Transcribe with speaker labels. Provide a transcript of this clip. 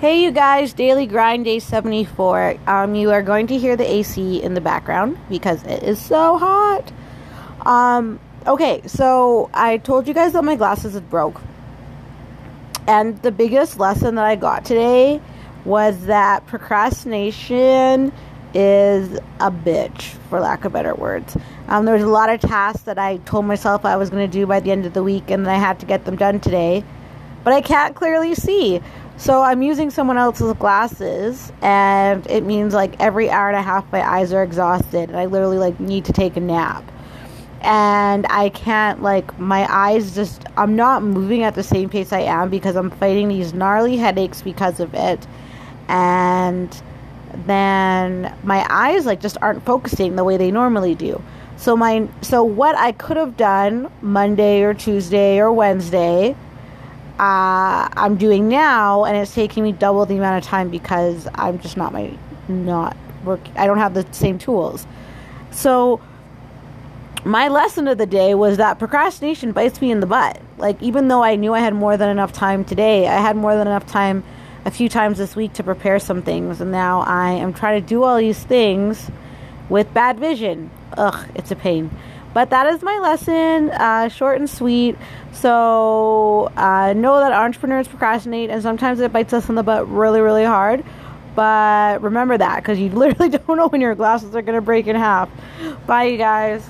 Speaker 1: Hey, you guys, daily grind day 74. Um, you are going to hear the AC in the background because it is so hot. Um, okay, so I told you guys that my glasses had broke. And the biggest lesson that I got today was that procrastination is a bitch, for lack of better words. Um, there was a lot of tasks that I told myself I was going to do by the end of the week, and I had to get them done today. But I can't clearly see. So I'm using someone else's glasses, and it means like every hour and a half my eyes are exhausted, and I literally like need to take a nap. And I can't like my eyes just I'm not moving at the same pace I am because I'm fighting these gnarly headaches because of it. And then my eyes like just aren't focusing the way they normally do. So my so what I could have done Monday or Tuesday or Wednesday uh, I'm doing now, and it's taking me double the amount of time because I'm just not my not work. I don't have the same tools. So my lesson of the day was that procrastination bites me in the butt. Like even though I knew I had more than enough time today, I had more than enough time a few times this week to prepare some things, and now I am trying to do all these things with bad vision. Ugh, it's a pain. But that is my lesson, uh, short and sweet. So uh, know that entrepreneurs procrastinate, and sometimes it bites us in the butt really, really hard. But remember that because you literally don't know when your glasses are going to break in half. Bye, you guys.